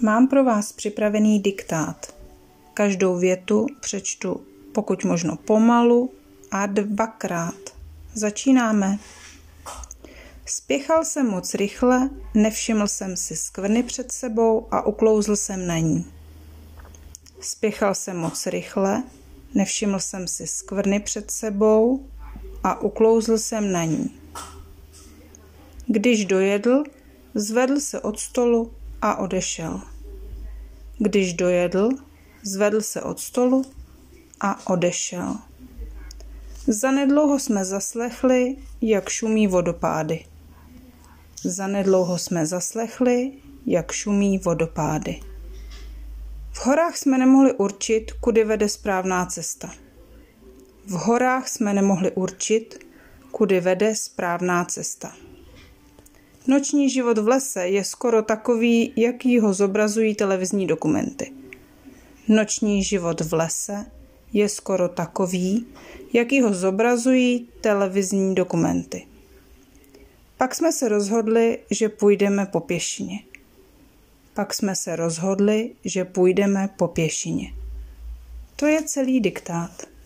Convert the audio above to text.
Mám pro vás připravený diktát. Každou větu přečtu pokud možno pomalu a dvakrát. Začínáme. Spěchal jsem moc rychle, nevšiml jsem si skvrny před sebou a uklouzl jsem na ní. Spěchal jsem moc rychle, nevšiml jsem si skvrny před sebou a uklouzl jsem na ní. Když dojedl, zvedl se od stolu a odešel. Když dojedl, zvedl se od stolu a odešel. Zanedlouho jsme zaslechli, jak šumí vodopády. Zanedlouho jsme zaslechli, jak šumí vodopády. V horách jsme nemohli určit, kudy vede správná cesta. V horách jsme nemohli určit, kudy vede správná cesta. Noční život v lese je skoro takový, jaký ho zobrazují televizní dokumenty. Noční život v lese je skoro takový, jaký ho zobrazují televizní dokumenty. Pak jsme se rozhodli, že půjdeme po pěšině. Pak jsme se rozhodli, že půjdeme po pěšině. To je celý diktát.